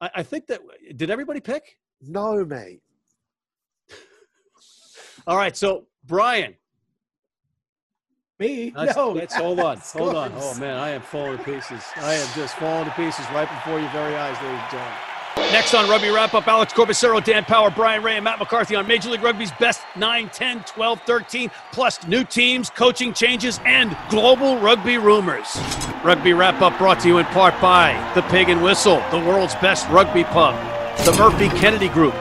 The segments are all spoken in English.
I, I think that did everybody pick? No, mate. All right, so Brian. Me? That's, no. that's hold on, hold on. Oh man, I am falling to pieces. I am just falling to pieces right before your very eyes, ladies and gentlemen. Next on Rugby Wrap Up, Alex Corbisiero, Dan Power, Brian Ray, and Matt McCarthy on Major League Rugby's best 9, 10, 12, 13, plus new teams, coaching changes, and global rugby rumors. Rugby Wrap Up brought to you in part by The Pig and Whistle, the world's best rugby pub, the Murphy Kennedy Group,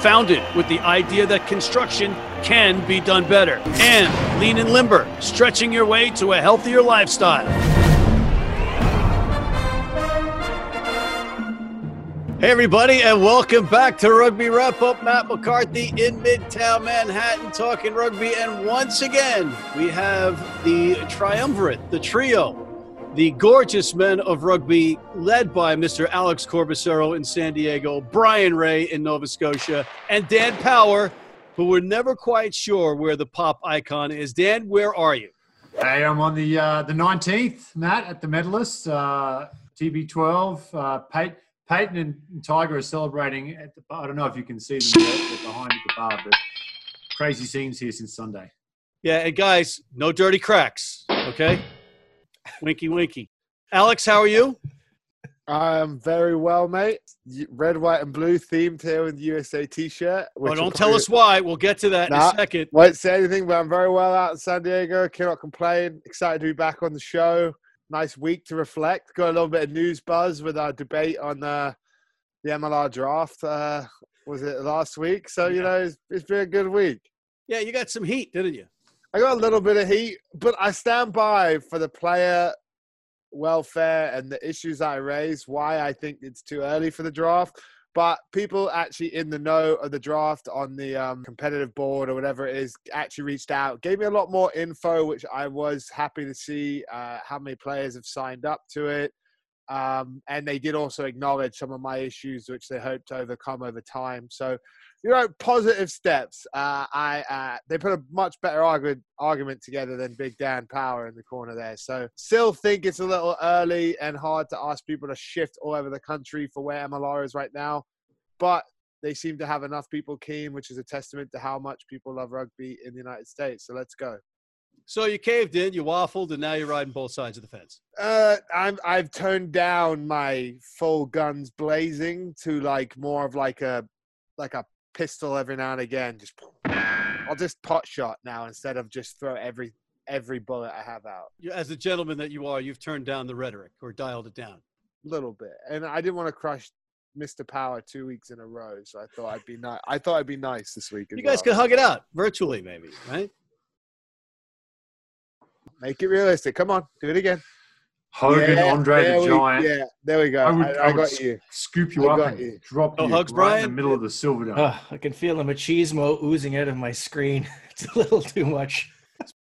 founded with the idea that construction can be done better, and Lean and Limber, stretching your way to a healthier lifestyle. Hey, everybody, and welcome back to Rugby Wrap Up. Matt McCarthy in Midtown Manhattan talking rugby. And once again, we have the triumvirate, the trio, the gorgeous men of rugby, led by Mr. Alex Corbisiero in San Diego, Brian Ray in Nova Scotia, and Dan Power, who we're never quite sure where the pop icon is. Dan, where are you? Hey, I'm on the uh, the 19th, Matt, at the medalist, uh, TB12. Uh, Peyton, Peyton and Tiger are celebrating at the bar. I don't know if you can see them there, they're behind the bar, but crazy scenes here since Sunday. Yeah, and guys, no dirty cracks, okay? winky, winky. Alex, how are you? I'm very well, mate. Red, white, and blue themed here with the USA T-shirt. Oh, which will don't tell us why. We'll get to that in a second. Won't say anything, but I'm very well out in San Diego. Cannot complain. Excited to be back on the show. Nice week to reflect. Got a little bit of news buzz with our debate on uh, the MLR draft. Uh, was it last week? So you Yeah. know, it's, it's been a good week. Yeah, you got some heat, didn't you? I got a little bit of heat, but I stand by for the player welfare and the issues I raised. Why I think it's too early for the draft. But people actually in the know of the draft on the um, competitive board or whatever it is actually reached out, gave me a lot more info, which I was happy to see uh, how many players have signed up to it. Um, and they did also acknowledge some of my issues, which they hope to overcome over time. So, you know, positive steps. Uh, I uh, they put a much better argument argument together than Big Dan Power in the corner there. So, still think it's a little early and hard to ask people to shift all over the country for where MLR is right now, but they seem to have enough people keen, which is a testament to how much people love rugby in the United States. So let's go. So you caved in, you waffled, and now you're riding both sides of the fence. Uh, I'm I've toned down my full guns blazing to like more of like a like a pistol every now and again. Just I'll just pot shot now instead of just throw every every bullet I have out. As a gentleman that you are, you've turned down the rhetoric or dialed it down. A little bit, and I didn't want to crush Mr. Power two weeks in a row, so I thought I'd be nice. I thought I'd be nice this week. You guys well. could hug it out virtually, maybe, right? make it realistic. Come on, do it again. Hogan, Yeah, Andre the we- Giant. Yeah, there we go. I would, I, I I would got s- you. scoop you I up and you. drop No you hugs, right in the middle of the silver dome. Ugh, I can feel the machismo oozing out of my screen. It's a little too much.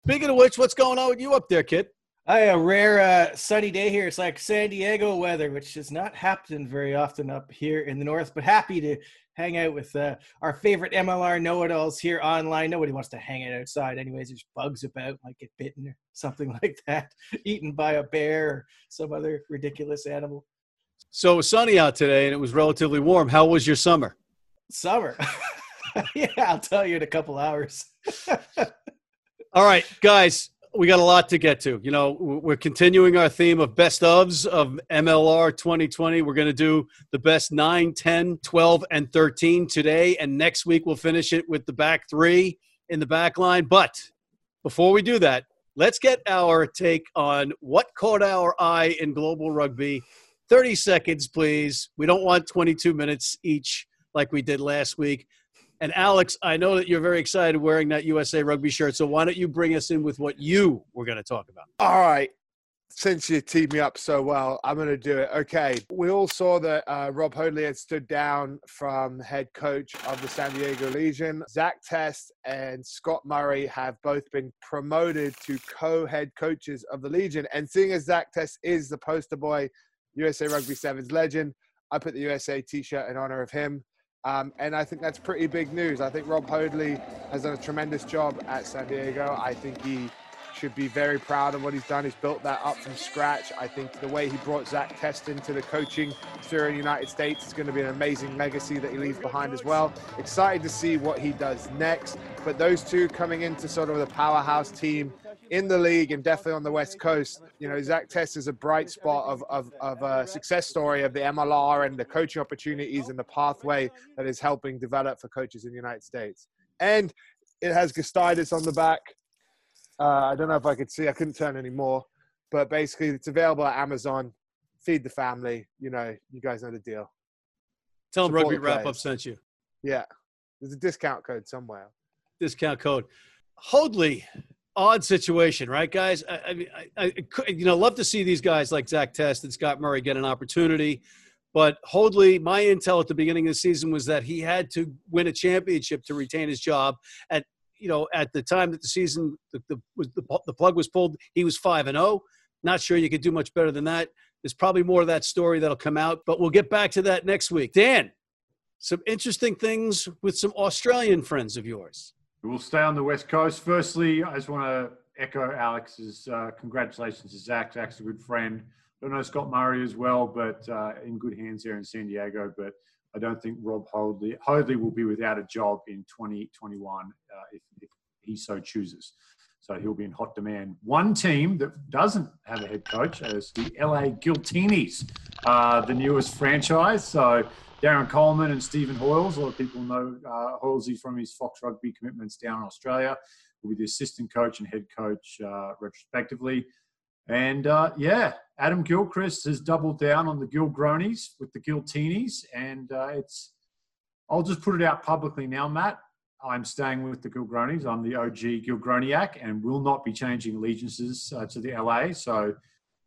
Speaking of which, what's going on with you up there, kid? I a rare uh, sunny day here. It's like San Diego weather, which does not happen very often up here in the north. But happy to hang out with uh, our favorite MLR know-it-alls here online. Nobody wants to hang out outside, anyways. There's bugs about, might get bitten or something like that, eaten by a bear or some other ridiculous animal. So it was sunny out today, and it was relatively warm. How was your summer? Summer. yeah, I'll tell you in a couple hours. All right, guys, we got a lot to get to. You know, we're continuing our theme of best ofs of MLR 2020. We're going to do the best 9, 10, 12, and 13 today. And next week, we'll finish it with the back three in the back line. But before we do that, let's get our take on what caught our eye in global rugby. 30 seconds, please. We don't want 22 minutes each like we did last week. And Alex, I know that you're very excited wearing that USA rugby shirt. So why don't you bring us in with what you were going to talk about? All right. Since you teed me up so well, I'm going to do it. Okay. We all saw that uh, Rob Hoadley had stood down from head coach of the San Diego Legion. Zach Test and Scott Murray have both been promoted to co head coaches of the Legion. And seeing as Zach Test is the poster boy, USA Rugby Sevens legend, I put the USA t shirt in honor of him. Um, and I think that's pretty big news. I think Rob Hoadley has done a tremendous job at San Diego. I think he should be very proud of what he's done. He's built that up from scratch. I think the way he brought Zach Test into the coaching sphere in the United States is going to be an amazing legacy that he leaves behind as well. Excited to see what he does next. But those two coming into sort of the powerhouse team in the league and definitely on the West Coast. You know, Zach Test is a bright spot of, of, of a success story of the MLR and the coaching opportunities and the pathway that is helping develop for coaches in the United States. And it has Gustitis on the back. Uh, I don't know if I could see, I couldn't turn anymore, but basically it's available at Amazon. Feed the family. You know, you guys know the deal. Tell them Rugby the Wrap Up sent you. Yeah. There's a discount code somewhere. discount code. Hoadley, odd situation, right, guys? I, I mean, I, I you know, love to see these guys like Zach Test and Scott Murray get an opportunity. But Hoadley, my intel at the beginning of the season was that he had to win a championship to retain his job. At you know, at the time that the season the the, the, the plug was pulled, he was five and zero. Not sure you could do much better than that. There's probably more of that story that'll come out, but we'll get back to that next week. Dan, some interesting things with some Australian friends of yours. We'll stay on the West Coast. Firstly, I just want to echo Alex's uh, congratulations to Zach. Zach's a good friend. I don't know Scott Murray as well, but uh, in good hands here in San Diego. But I don't think Rob Hoadley, Hoadley will be without a job in 2021 uh, if, if he so chooses. So he'll be in hot demand. One team that doesn't have a head coach is the LA Giltinis, uh, the newest franchise. So Darren Coleman and Stephen Hoiles. A lot of people know uh, Hoylesy from his Fox Rugby commitments down in Australia. Will be the assistant coach and head coach, uh, retrospectively. And uh, yeah, Adam Gilchrist has doubled down on the Gilgronis with the Giltinis, and uh, it's. I'll just put it out publicly now, Matt. I'm staying with the Gilgronis. I'm the OG Gilgroniac, and will not be changing allegiances uh, to the LA. So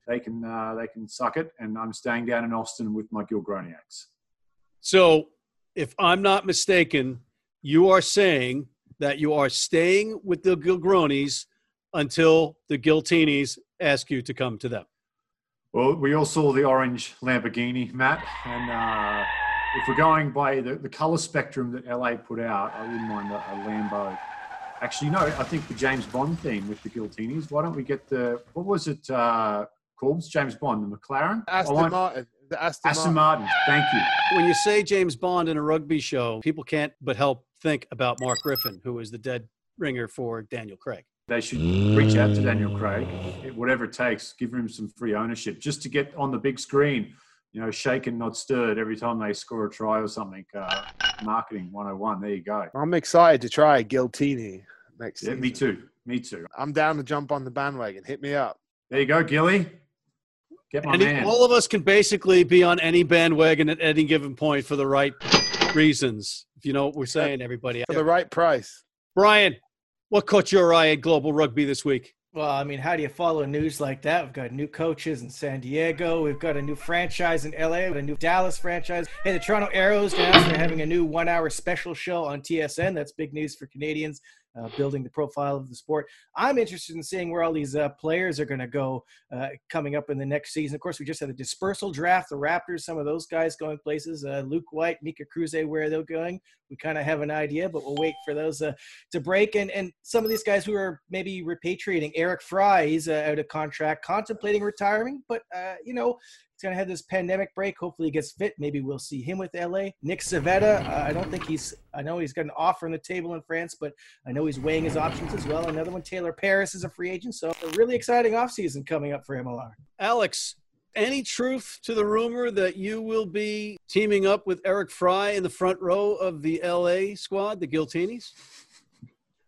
they can uh, they can suck it, and I'm staying down in Austin with my Gilgroniacs. So, if I'm not mistaken, you are saying that you are staying with the Gilgronis until the Giltinis ask you to come to them. Well, we all saw the orange Lamborghini, Matt, and uh, if we're going by the, the color spectrum that LA put out, I wouldn't mind a, a Lambo. Actually, no, I think the James Bond theme with the Giltinis. Why don't we get the what was it? Uh, Corbs, James Bond, the McLaren. Aston want- Martin. The Aston, Aston Martin. Martin. Thank you. When you say James Bond in a rugby show, people can't but help think about Mark Griffin, who is the dead ringer for Daniel Craig. They should reach out to Daniel Craig, whatever it takes, give him some free ownership just to get on the big screen, you know, shaken, not stirred every time they score a try or something. Uh, marketing 101. There you go. I'm excited to try Giltini next Yeah, season. me too. Me too. I'm down to jump on the bandwagon. Hit me up. There you go, Gilly. Get my Any, man. all of us can basically be on any bandwagon at any given point for the right reasons. If you know what we're saying, everybody. For the right price. Brian, what caught your eye at Global Rugby this week? Well, I mean, how do you follow news like that? We've got new coaches in San Diego. We've got a new franchise in LA. We've got a new Dallas franchise. Hey, the Toronto Arrows announced they're having a new one-hour special show on TSN. That's big news for Canadians, uh, building the profile of the sport. I'm interested in seeing where all these uh, players are going to go uh, coming up in the next season. Of course, we just had the dispersal draft. The Raptors, some of those guys going places. Uh, Luke White, Mika Cruze, where they're going. We kind of have an idea, but we'll wait for those uh, to break. And and some of these guys who are maybe repatriating. Eric Fry, he's uh, out of contract, contemplating retiring, but you know he's gonna have this pandemic break. Hopefully he gets fit. Maybe we'll see him with LA. Nick Civetta, uh, I don't think he's. I know he's got an offer on the table in France, but I know he's weighing his options as well. Another one, Taylor Paris, is a free agent, so a really exciting offseason coming up for MLR. Alex, any truth to the rumor that you will be teaming up with Eric Fry in the front row of the LA squad, the Giltinis?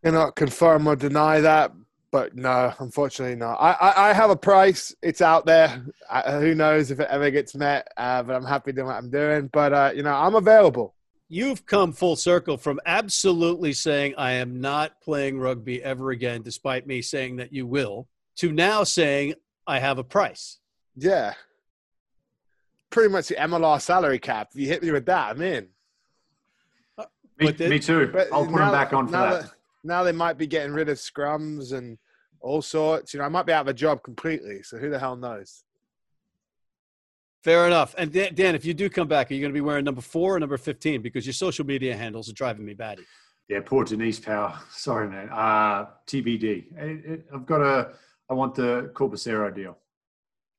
Cannot confirm or deny that, but no, unfortunately not. I, I, I have a price. It's out there. I, who knows if it ever gets met? Uh, but I'm happy doing what I'm doing. But uh, you know, I'm available. You've come full circle from absolutely saying, I am not playing rugby ever again, despite me saying that you will, to now saying, I have a price. Yeah, pretty much the MLR salary cap. If you hit me with that, I'm in. me, but the- me too. I'll put now- him back on for now that. Now they might be getting rid of scrums and all sorts. You know, I might be out of a job completely. So who the hell knows? Fair enough. And Dan, Dan, if you do come back, are you going to be wearing number four or number 15? Because your social media handles are driving me batty. Yeah, poor Denise Power. Sorry, man. Uh, TBD. It, it, I've got a. I want the Corbisiero deal.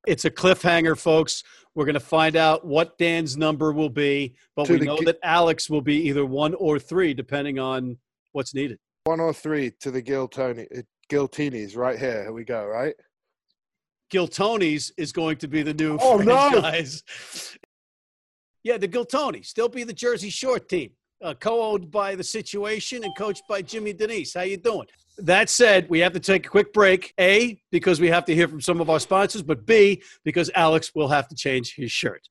It's a cliffhanger, folks. We're going to find out what Dan's number will be, but To we know ki- that Alex will be either one or three, depending on what's needed. One or three to the Gil Tony, uh, Giltinis right here. Here we go. Right. Giltonis is going to be the new Oh, no. franchise. Yeah, the Giltonis. They'll be the Jersey Short team, uh, co-owned by the Situation and coached by Jimmy Denise. How you doing? That said, we have to take a quick break. A, because we have to hear from some of our sponsors, but B, because Alex will have to change his shirt.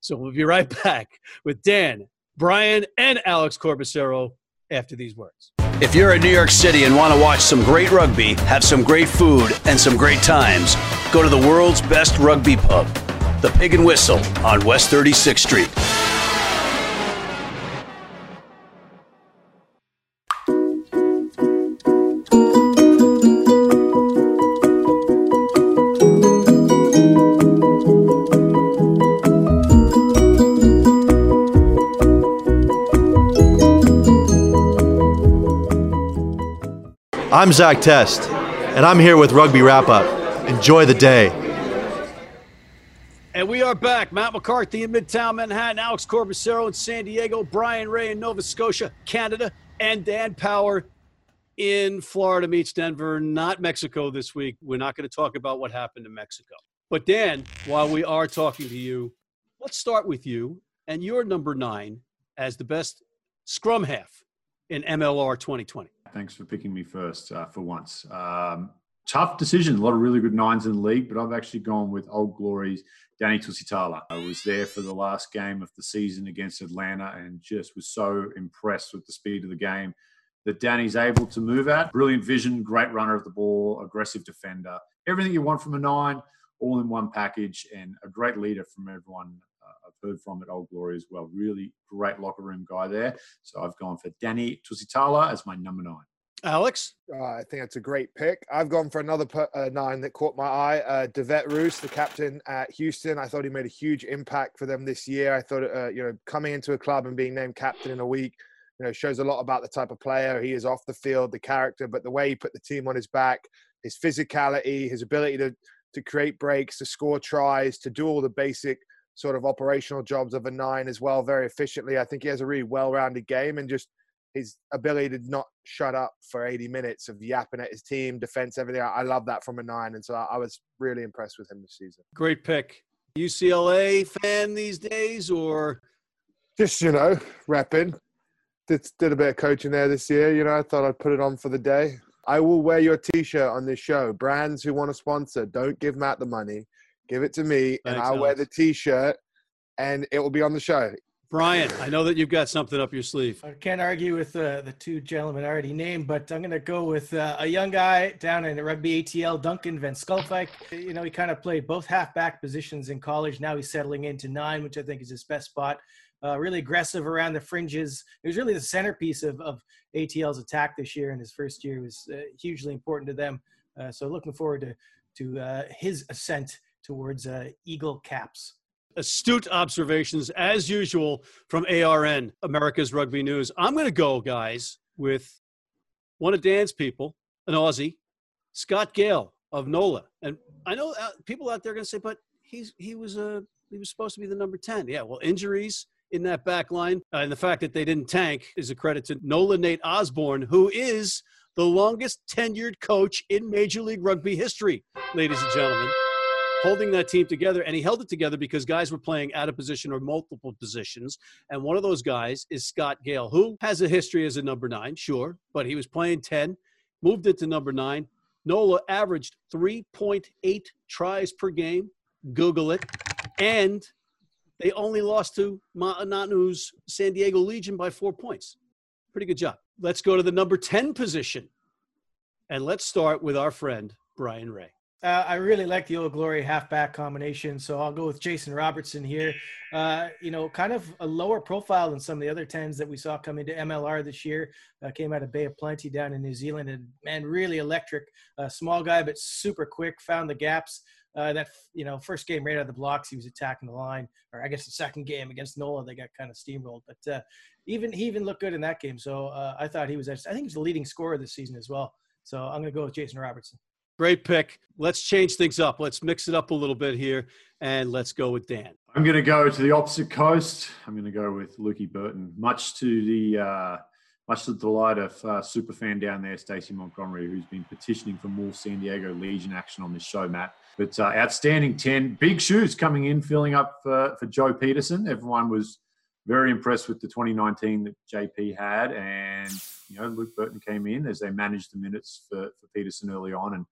So we'll be right back with Dan, Brian, and Alex Corbisiero after these words. If you're in New York City and want to watch some great rugby, have some great food, and some great times, go to the world's best rugby pub, the Pig and Whistle on West 36th Street. I'm Zach Test, and I'm here with Rugby Wrap Up. Enjoy the day. And we are back. Matt McCarthy in Midtown Manhattan, Alex Corbisiero in San Diego, Brian Ray in Nova Scotia, Canada, and Dan Power in Florida meets Denver, not Mexico this week. We're not going to talk about what happened in Mexico. But Dan, while we are talking to you, let's start with you and your number nine as the best scrum half in MLR 2020. Thanks for picking me first uh, for once. Um, tough decision. A lot of really good nines in the league, but I've actually gone with Old Glory's Danny Tusitala. I was there for the last game of the season against Atlanta and just was so impressed with the speed of the game that Danny's able to move at. Brilliant vision, great runner of the ball, aggressive defender. Everything you want from a nine, all in one package, and a great leader from everyone I've heard from at Old Glory as well. Really great locker room guy there. So I've gone for Danny Tusitala as my number nine. Alex? Uh, I think that's a great pick. I've gone for another per, uh, nine that caught my eye. Uh, Devet Roos, the captain at Houston. I thought he made a huge impact for them this year. I thought, uh, you know, coming into a club and being named captain in a week, you know, shows a lot about the type of player he is off the field, the character, but the way he put the team on his back, his physicality, his ability to to create breaks, to score tries, to do all the basic sort of operational jobs of a nine as well, very efficiently. I think he has a really well-rounded game and just his ability to not shut up for 80 minutes of yapping at his team, defense, everything. I love that from a nine, and so I I was really impressed with him this season. Great pick. UCLA fan these days or Just you know, repping. Did did a bit of coaching there this year. You know, I thought I'd put it on for the day. I will wear your T-shirt on this show. Brands who want to sponsor, don't give Matt the money. Give it to me, and I'll wear the T-shirt, and it will be on the show. Brian? I know that you've got something up your sleeve. I can't argue with uh, the two gentlemen I already named, but I'm going to go with uh, a young guy down in the rugby ATL, Duncan Van Schalkwyk. You know, he kind of played both halfback positions in college. Now he's settling into nine, which I think is his best spot. Uh, really aggressive around the fringes. He was really the centerpiece of, of ATL's attack this year, and his first year was uh, hugely important to them. Uh, so looking forward to to uh, his ascent towards uh, Eagle caps. astute observations as usual from ARN, America's Rugby News. I'm going to go, guys, with one of Dan's people, an Aussie, Scott Gale of NOLA. And I know uh, people out there are going to say, but he's he was a he was supposed to be the number 10. Yeah, well, injuries in that back line uh, and the fact that they didn't tank is a credit to NOLA Nate Osborne, who is the longest tenured coach in Major League Rugby history, ladies and gentlemen holding that team together. And he held it together because guys were playing out of position or multiple positions. And one of those guys is Scott Gale, who has a history as a number nine, sure, but he was playing 10, moved it to number nine. NOLA averaged 3.8 tries per game. Google it. And they only lost to Ma'a Nonu's San Diego Legion by four points. Pretty good job. Let's go to the number 10 position. And let's start with our friend, Brian Ray. Uh, I really like the Old Glory halfback combination, so I'll go with Jason Robertson here. Uh, you know, kind of a lower profile than some of the other tens that we saw come into MLR this year. Uh, came out of Bay of Plenty down in New Zealand, and man, really electric. Uh, small guy, but super quick. Found the gaps. Uh, that you know, first game right out of the blocks, he was attacking the line, or I guess the second game against Nola, they got kind of steamrolled. But uh, even he even looked good in that game. So I thought he was. I think he's the leading scorer this season as well. So I'm going to go with Jason Robertson. Great pick. Let's change things up. Let's mix it up a little bit here, and let's go with Dan. I'm going to go to the opposite coast. I'm going to go with Lukey Burton, much to the uh, much to the delight of uh, super fan down there, Stacey Montgomery, who's been petitioning for more San Diego Legion action on this show, Matt. But uh, outstanding 10. Big shoes coming in, filling up for, for Joe Pietersen. Everyone was very impressed with the 2019 that JP had. And, you know, Luke Burton came in as they managed the minutes for, for Pietersen early on. And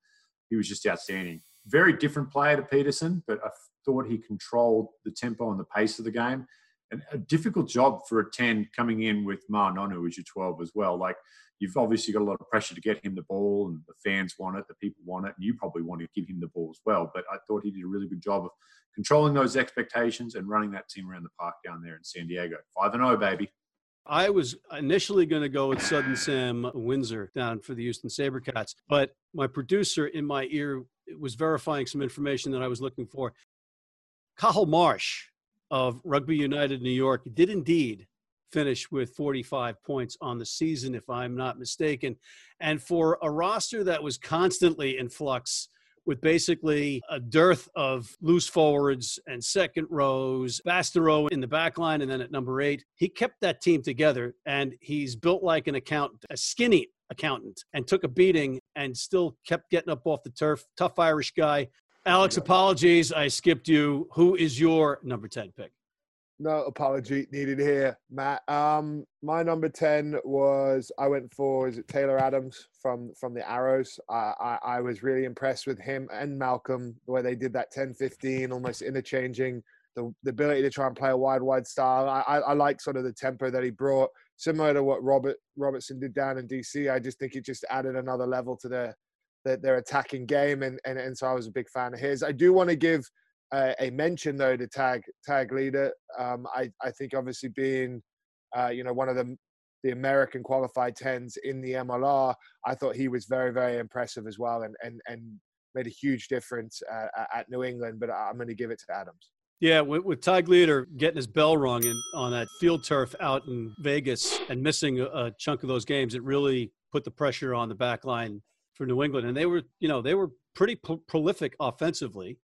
he was just outstanding. Very different player to Pietersen, but I thought he controlled the tempo and the pace of the game. And a difficult job for a 10 coming in with Ma'a Nonu as your 12 as well. Like, you've obviously got a lot of pressure to get him the ball, and the fans want it, the people want it, and you probably want to give him the ball as well. But I thought he did a really good job of controlling those expectations and running that team around the park down there in San Diego. 5 and 0, baby. I was initially going to go with Sudden Sam Windsor down for the Houston Sabercats, but my producer in my ear was verifying some information that I was looking for. Cathal Marsh of Rugby United New York did indeed finish with 45 points on the season, if I'm not mistaken. And for a roster that was constantly in flux, with basically a dearth of loose forwards and second rows, Bastareaud in the back line, and then at number eight. He kept that team together, and he's built like an accountant, a skinny accountant, and took a beating and still kept getting up off the turf. Tough Irish guy. Alex, apologies. I skipped you. Who is your number 10 pick? No apology needed here, Matt. Um, my number ten was I went for is it Taylor Adams from from the Arrows. I, I, I was really impressed with him and Malcolm the way they did that 10-15, almost interchanging the, the ability to try and play a wide wide style. I, I, I like sort of the tempo that he brought, similar to what Robert Robertson did down in DC. I just think it just added another level to their their, their attacking game, and, and and so I was a big fan of his. I do want to give uh, a mention though to tag tag leader. Um, I I think obviously being uh, you know one of the the American qualified tens in the MLR, I thought he was very very impressive as well, and and and made a huge difference uh, at New England. But I'm going to give it to Adams. Yeah, with, with Tag Leader getting his bell rung in, on that field turf out in Vegas and missing a, a chunk of those games, it really put the pressure on the back line for New England. And they were, you know, they were pretty pro- prolific offensively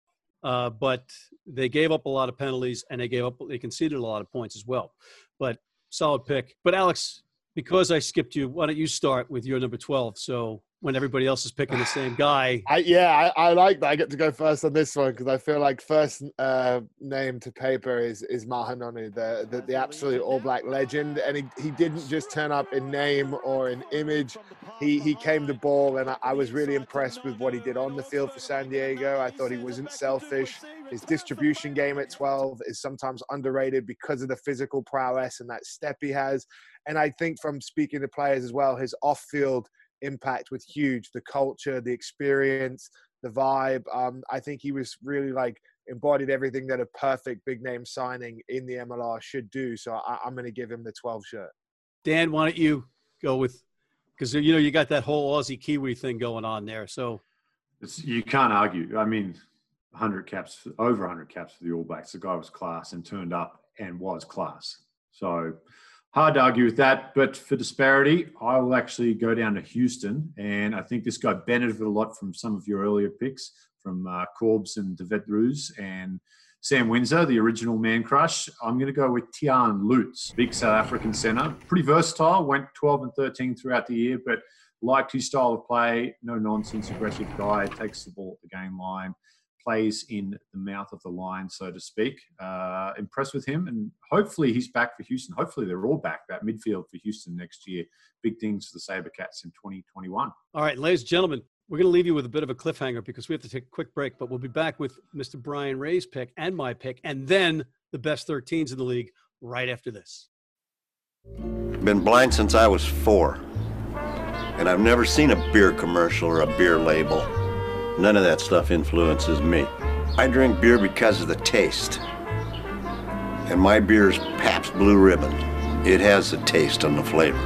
uh, but they gave up a lot of penalties and they gave up they conceded a lot of points as well. But solid pick. But Alex, because I skipped you, why don't you start with your number twelve? So when everybody else is picking the same guy. I, yeah, I, I, like that. I get to go first on this one because I feel like first uh, name to paper is is Ma'a Nonu, the, the, the absolute All Black legend, and he, he didn't just turn up in name or in image. He he came to ball, and I, I was really impressed with what he did on the field for San Diego. I thought he wasn't selfish. His distribution game at 12 is sometimes underrated because of the physical prowess and that step he has. And I think from speaking to players as well, his off field impact was huge. The culture, the experience, the vibe. Um, I think he was really like embodied everything that a perfect big name signing in the MLR should do. So I, am going to give him the 12 shirt. Dan, why don't you go with because you know you got that whole Aussie Kiwi thing going on there. So it's, you can't argue. I mean, 100 caps, over 100 caps for the All Blacks. The guy was class and turned up and was class. So hard to argue with that. But for disparity, I will actually go down to Houston. And I think this guy benefited a lot from some of your earlier picks from uh, Corbs and De Rus and Sam Windsor, the original man crush. I'm going to go with Tiaan Lutz, big South African centre. Pretty versatile, went 12 and 13 throughout the year, but liked his style of play. No nonsense, aggressive guy, takes the ball at the game line plays in the mouth of the line, so to speak. Uh, impressed with him, and hopefully he's back for Houston. Hopefully they're all back, that midfield for Houston next year. Big things for the Sabercats in 2021. All right, ladies and gentlemen, we're going to leave you with a bit of a cliffhanger because we have to take a quick break, but we'll be back with Mr. Brian Ray's pick and my pick, and then the best 13s in the league right after this. Been blind since I was four, and I've never seen a beer commercial or a beer label. None of that stuff influences me. I drink beer because of the taste. And my beer is Pabst Blue Ribbon. It has the taste and the flavor.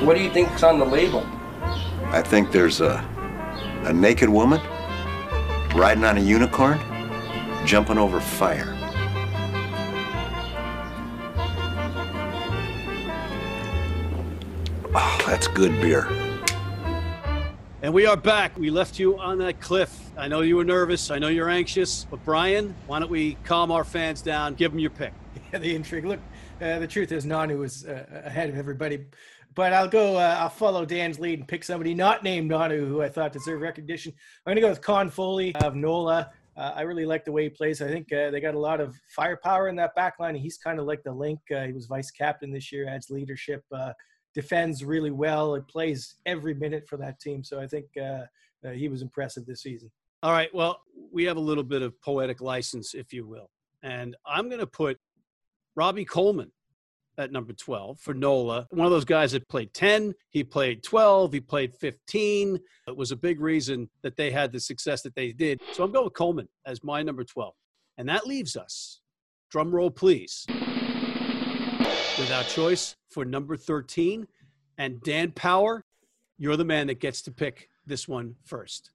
What do you think's on the label? I think there's a, a naked woman riding on a unicorn, jumping over fire. Oh, that's good beer. And we are back. We left you on that cliff. I know you were nervous. I know you're anxious. But Brian, why don't we calm our fans down? Give them your pick. Yeah, the intrigue. Look, uh, the truth is Nonu was uh, ahead of everybody. But I'll go. Uh, I'll follow Dan's lead and pick somebody not named Nonu, who I thought deserved recognition. I'm going to go with Con Foley of NOLA. Uh, I really like the way he plays. I think uh, they got a lot of firepower in that back line. He's kind of like the link. Uh, he was vice captain this year, adds leadership, defends really well. It plays every minute for that team. So I think uh, uh, he was impressive this season. All right. Well, we have a little bit of poetic license, if you will. And I'm going to put Robbie Coleman at number 12 for NOLA. One of those guys that played 10, he played 12, he played 15. It was a big reason that they had the success that they did. So I'm going with Coleman as my number 12. And that leaves us, drum roll please, without choice for number 13. And Dan Power, you're the man that gets to pick this one first.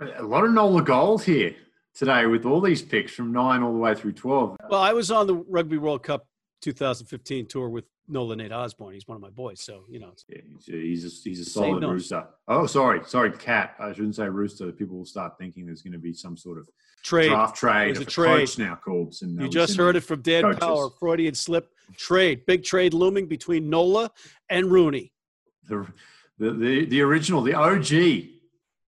A lot of NOLA gold here today with all these picks from nine all the way through 12. Well, I was on the Rugby World Cup 2015 tour with Nolan Nate Osborne. He's one of my boys, so you know. Yeah, he's a, he's a, he's a solid rooster. Oh, sorry, sorry, cat. I shouldn't say rooster. People will start thinking there's going to be some sort of trade draft trade. There's a trade now called. And you just heard it from Dan coaches. Power. Freudian slip. Trade. Big trade looming between Nola and RUNY. The, the the the original, the OG,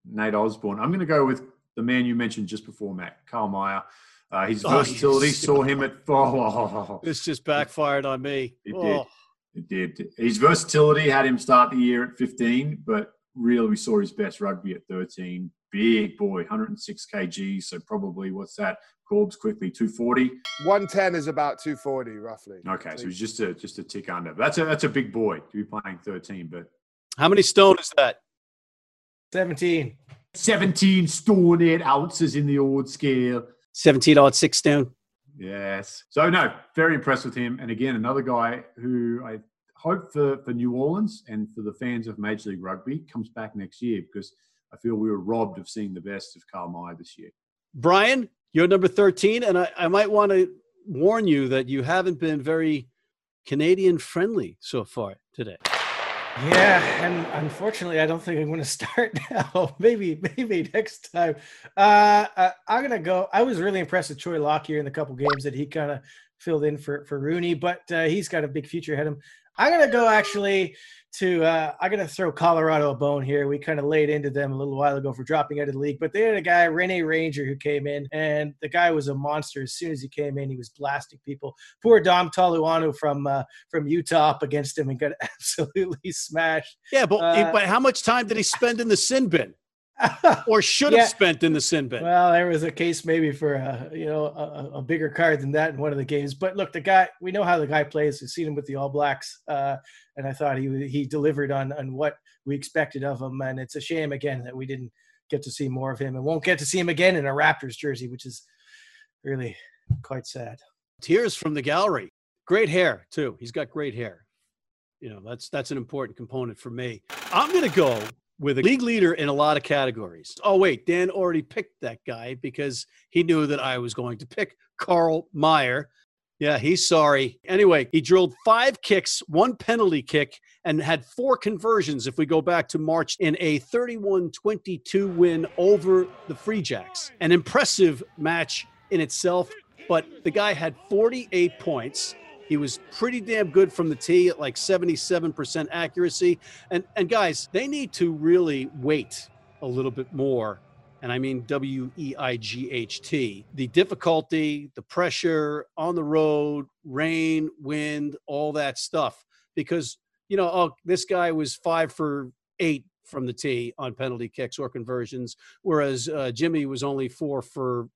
Nate Osborne. I'm going to go with the man you mentioned just before, Matt, Carl Meyer. Uh, his Oh, versatility yes. saw him at. Oh, This just backfired on me. It Oh. did. It did. His versatility had him start the year at 15, but really we saw his best rugby at 13. Big boy, 106 kg. So probably what's that? Corbs quickly 240. 110 is about 240 roughly. Okay, so he's just a just a tick under. But that's a that's a big boy to be playing 13. But How many stone is that? 17. 17 stone eight ounces in the old scale. 17 odd six stone. Yes. So no, very impressed with him. And again, another guy who I hope for for New Orleans and for the fans of Major League Rugby comes back next year because I feel we were robbed of seeing the best of Carl Meyer this year. Brian, you're number 13, and I, I might want to warn you that you haven't been very Canadian friendly so far today. Yeah, and unfortunately, I don't think I'm going to start now. maybe, maybe next time. Uh, uh, I'm going to go. I was really impressed with Troy Lockyer in the couple games that he kind of filled in for for RUNY, but uh, he's got a big future ahead of him. I'm going to go actually to. Uh, I'm going to throw Colorado a bone here. We kind of laid into them a little while ago for dropping out of the league, but they had a guy Rene Ranger who came in, and the guy was a monster. As soon as he came in, he was blasting people. Poor Dom Toluanu from uh, from Utah up against him and got absolutely smashed. Yeah, but, Uh, but how much time did he spend in the sin bin or should Yeah. have spent in the sin bin? Well, there was a case maybe for a you know a, a bigger card than that in one of the games. But look, the guy we know how the guy plays. We've seen him with the All Blacks, uh, and I thought he he delivered on on what we expected of him. And it's a shame again that we didn't get to see more of him, and won't get to see him again in a Raptors jersey, which is really quite sad. Tears from the gallery. Great hair too. He's got great hair. You know, that's that's an important component for me. I'm going to go with a league leader in a lot of categories. Oh wait, Dan already picked that guy because he knew that I was going to pick Carl Meyer. Yeah, he's sorry. Anyway, he drilled five kicks, one penalty kick, and had four conversions if we go back to March in a 31 22 win over the Free Jacks. An impressive match in itself, but the guy had 48 points. He was pretty damn good from the tee at like 77% accuracy. And and guys, they need to really wait a little bit more. And I mean W E I G H T. The difficulty, the pressure on the road, rain, wind, all that stuff. Because, you know, oh, this guy was five for eight from the tee on penalty kicks or conversions, whereas uh, Jimmy was only four for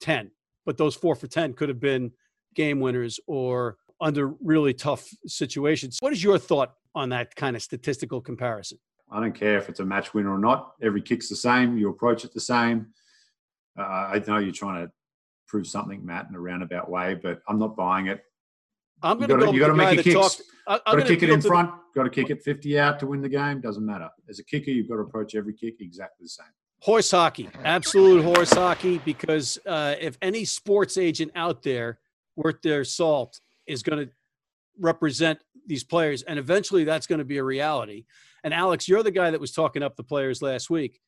10. But those four for 10 could have been game winners or under really tough situations. What is your thought on that kind of statistical comparison? I don't care if it's a match winner or not. Every kick's the same. You approach it the same. Uh, I know you're trying to prove something, Matt, in a roundabout way, but I'm not buying it. I'm going to go you gotta make that your kicks. talked. I- I'm Got to kick it in front. Got to kick it 50 out to win the game. Doesn't matter. As a kicker, you've got to approach every kick exactly the same. Horse hockey, absolute horse hockey, because uh, if any sports agent out there worth their salt is going to represent these players, and eventually that's going to be a reality. And Alex, you're the guy that was talking up the players last week.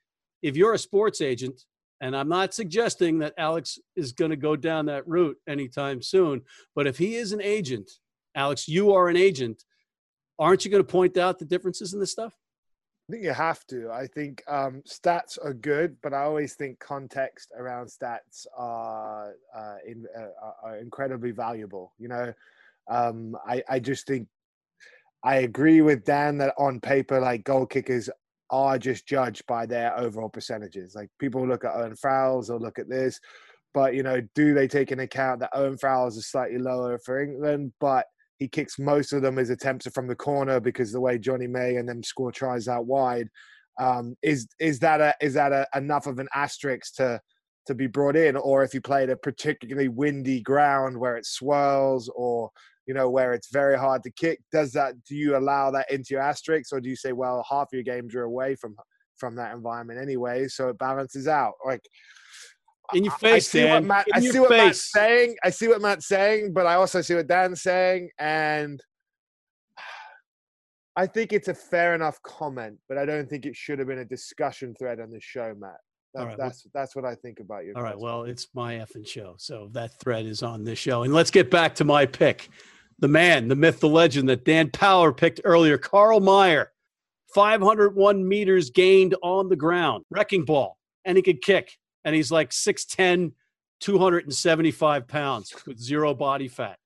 If you're a sports agent, and I'm not suggesting that Alex is going to go down that route anytime soon, but if he is an agent, Alex, you are an agent, aren't you going to point out the differences in this stuff? I think you have to. I think um, stats are good, but I always think context around stats are, uh, in, uh, are incredibly valuable. You know, um, I, I just think I agree with Dan that on paper, like goal kickers are just judged by their overall percentages. Like people look at Owen Farrell's or look at this, but you know, do they take into account that Owen Farrell's is slightly lower for England, but he kicks most of them as attempts are from the corner because the way Jonny May and them score tries out wide. Um, is is that a is that a, enough of an asterisk to to be brought in, or if you played a particularly windy ground where it swirls, or you know, where it's very hard to kick. Does that do you allow that into your asterisks, or do you say, well, half your games are away from from that environment anyway, so it balances out? Like in your face, I see Dan. what Matt, in I see what face. Matt's saying. I see what Matt's saying, but I also see what Dan's saying, and I think it's a fair enough comment, but I don't think it should have been a discussion thread on the show, Matt. That, right, well- that's that's what I think about you. All right. Well, it's my effing show. So that thread is on this show. And let's get back to my pick. The man, the myth, the legend that Dan Power picked earlier, Carl Meyer, 501 meters gained on the ground, wrecking ball, and he could kick. And he's like 6'10, 275 pounds with zero body fat.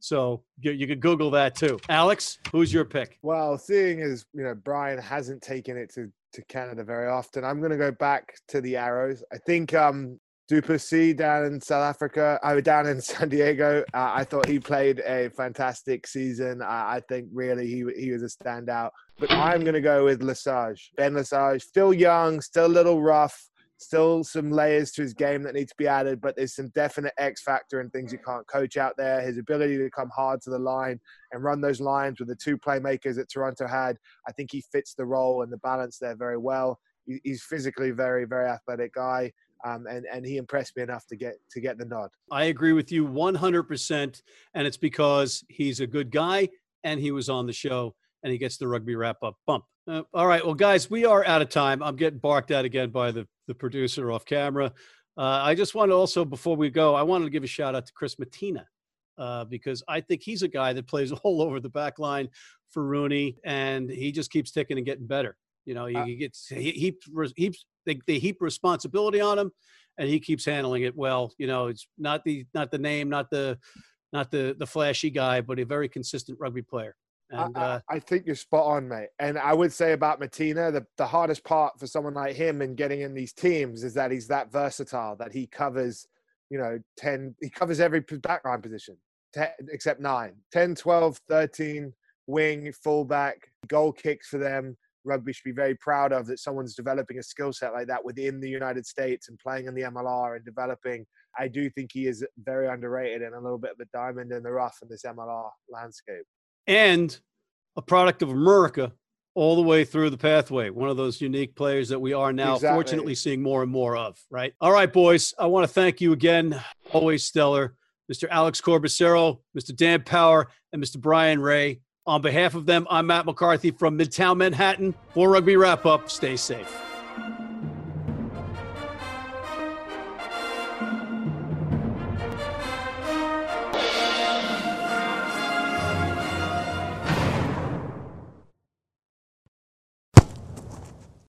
So you, you could Google that too. Alex, who's your pick? Well, seeing as you know Brian hasn't taken it to, to Canada very often, I'm going to go back to the Arrows. I think um, Duplessis down in South Africa, I was down in San Diego. Uh, I thought he played a fantastic season. I, I think really he he was a standout. But I'm going to go with Lesage, Ben Lesage, still young, still a little rough. Still some layers to his game that need to be added, but there's some definite X factor and things you can't coach out there. His ability to come hard to the line and run those lines with the two playmakers that Toronto had, I think he fits the role and the balance there very well. He's physically very, very athletic guy, um, and and he impressed me enough to get to get the nod. I agree with you 100%. And it's because he's a good guy and he was on the show and he gets the rugby wrap up bump. Uh, all right. Well, guys, we are out of time. I'm getting barked at again by the, the producer off camera. Uh, I just want to also, before we go, I wanted to give a shout out to Chris Mattina uh, because I think he's a guy that plays all over the back line for RUNY and he just keeps ticking and getting better. You know, he, Uh, he gets, he, he heaps, they, they heap responsibility on him and he keeps handling it well. You know, it's not the not the name, not the not the the flashy guy, but a very consistent rugby player. And I, uh, I think you're spot on, mate. And I would say about Mattina, the, the hardest part for someone like him in getting in these teams is that he's that versatile, that he covers, you know, 10, he covers every backline position 10, except nine, 10, 12, 13, wing, fullback, goal kicks for them. Rugby should be very proud of that someone's developing a skill set like that within the United States and playing in the MLR and developing. I do think he is very underrated and a little bit of a diamond in the rough in this MLR landscape. And a product of America all the way through the pathway. One of those unique players that we are now Exactly. fortunately seeing more and more of, right? All right, boys. I want to thank you again. Always stellar. Mr. Alex Corbisiero, Mr. Dan Power, and Mr. Brian Ray. On behalf of them, I'm Matt McCarthy from Midtown Manhattan. For Rugby Wrap Up, stay safe.